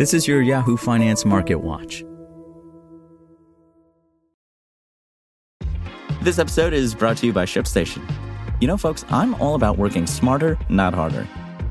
This is your Yahoo Finance Market Watch. This episode is brought to you by ShipStation. You know, folks, I'm all about working smarter, not harder.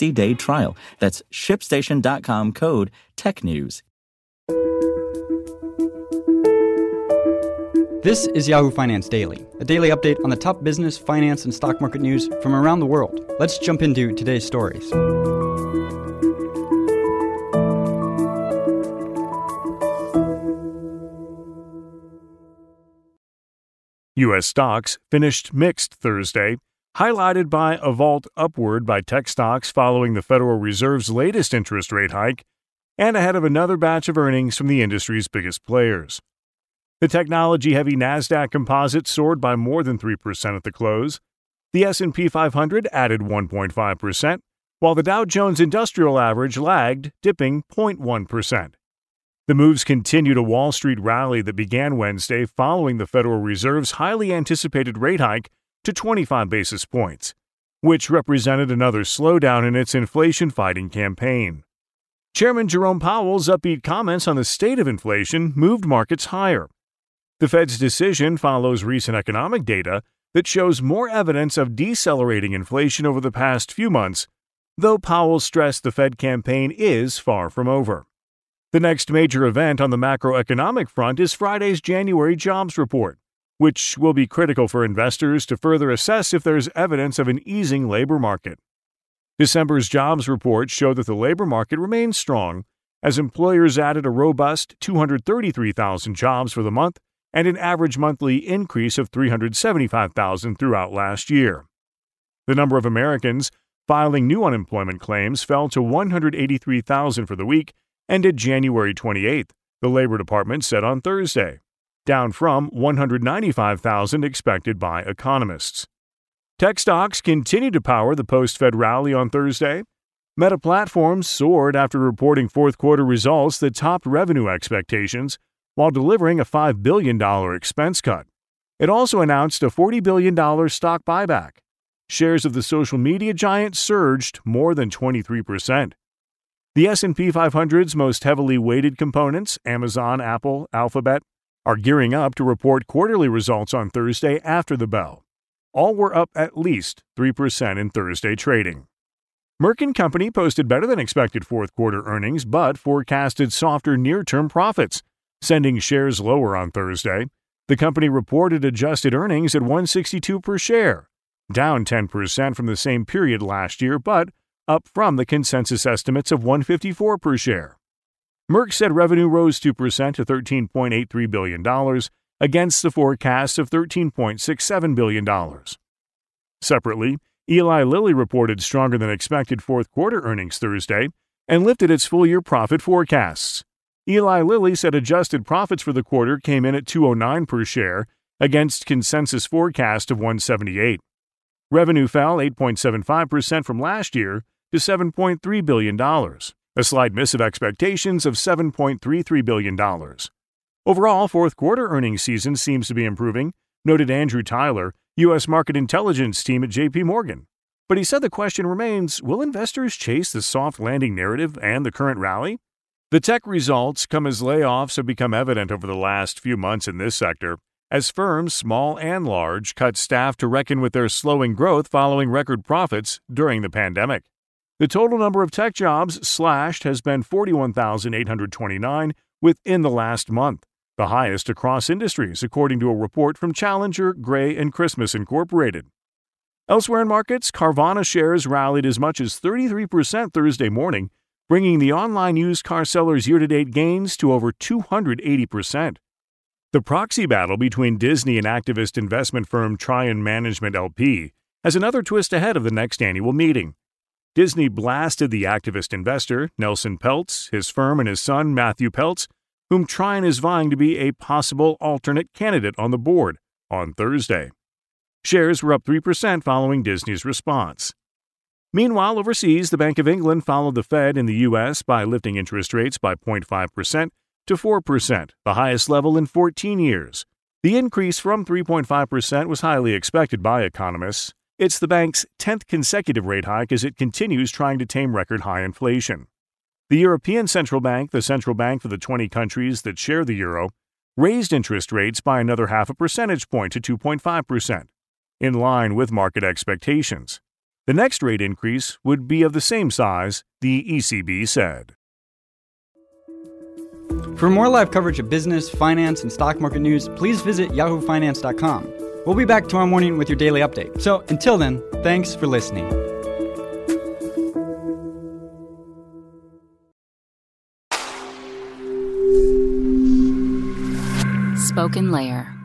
day trial. That's shipstation.com code TechNews. This is Yahoo Finance Daily, a daily update on the top business, finance, and stock market news from around the world. Let's jump into today's stories. U.S. stocks finished mixed Thursday, highlighted by a vault upward by tech stocks following the Federal Reserve's latest interest rate hike and ahead of another batch of earnings from the industry's biggest players. The technology-heavy Nasdaq Composite soared by more than 3% at the close. The S&P 500 added 1.5%, while the Dow Jones Industrial Average lagged, dipping 0.1%. The moves continued a Wall Street rally that began Wednesday following the Federal Reserve's highly anticipated rate hike to 25 basis points, which represented another slowdown in its inflation fighting campaign. Chairman Jerome Powell's upbeat comments on the state of inflation moved markets higher. The Fed's decision follows recent economic data that shows more evidence of decelerating inflation over the past few months, though Powell stressed the Fed campaign is far from over. The next major event on the macroeconomic front is Friday's January jobs report, which will be critical for investors to further assess if there's evidence of an easing labor market. December's jobs report showed that the labor market remains strong as employers added a robust 233,000 jobs for the month and an average monthly increase of 375,000 throughout last year. The number of Americans filing new unemployment claims fell to 183,000 for the week ended January 28th, the Labor Department said on Thursday, down from 195,000 expected by economists. Tech stocks continued to power the post Fed rally on Thursday. Meta Platforms soared after reporting fourth quarter results that topped revenue expectations while delivering a $5 billion expense cut. It also announced a $40 billion stock buyback. Shares of the social media giant surged more than 23%. The S&P 500's most heavily weighted components, Amazon, Apple, Alphabet, are gearing up to report quarterly results on Thursday after the bell. All were up at least 3% in Thursday trading. Merck & Company posted better than expected fourth quarter earnings but forecasted softer near-term profits, sending shares lower on Thursday. The company reported adjusted earnings at 162 per share, down 10% from the same period last year but up from the consensus estimates of 154 per share. Merck said revenue rose 2% to $13.83 billion against the forecast of $13.67 billion. Separately, Eli Lilly reported stronger than expected fourth quarter earnings Thursday and lifted its full year profit forecasts. Eli Lilly said adjusted profits for the quarter came in at 209 per share against consensus forecast of 178. Revenue fell 8.75% from last year to $7.3 billion, a slight miss of expectations of $7.33 billion. Overall, fourth quarter earnings season seems to be improving, noted Andrew Tyler, U.S. market intelligence team at JP Morgan. But he said the question remains will investors chase the soft landing narrative and the current rally? The tech results come as layoffs have become evident over the last few months in this sector, as firms, small and large, cut staff to reckon with their slowing growth following record profits during the pandemic. The total number of tech jobs slashed has been 41,829 within the last month, the highest across industries, according to a report from Challenger, Gray, and Christmas Incorporated. Elsewhere in markets, Carvana shares rallied as much as 33% Thursday morning, bringing the online used car sellers' year to date gains to over 280%. The proxy battle between Disney and activist investment firm Trian Management LP has another twist ahead of the next annual meeting. Disney blasted the activist investor, Nelson Peltz, his firm, and his son, Matthew Peltz, whom Trian is vying to be a possible alternate candidate on the board, on Thursday. Shares were up 3% following Disney's response. Meanwhile, overseas, the Bank of England followed the Fed in the U.S. by lifting interest rates by 0.5% to 4%, the highest level in 14 years. The increase from 3.5% was highly expected by economists. It's the bank's 10th consecutive rate hike as it continues trying to tame record high inflation. The European Central Bank, the central bank for the 20 countries that share the euro, raised interest rates by another half a percentage point to 2.5%, in line with market expectations. The next rate increase would be of the same size, the ECB said. For more live coverage of business, finance, and stock market news, please visit yahoofinance.com. We'll be back tomorrow morning with your daily update. So until then, thanks for listening. Spoken Layer.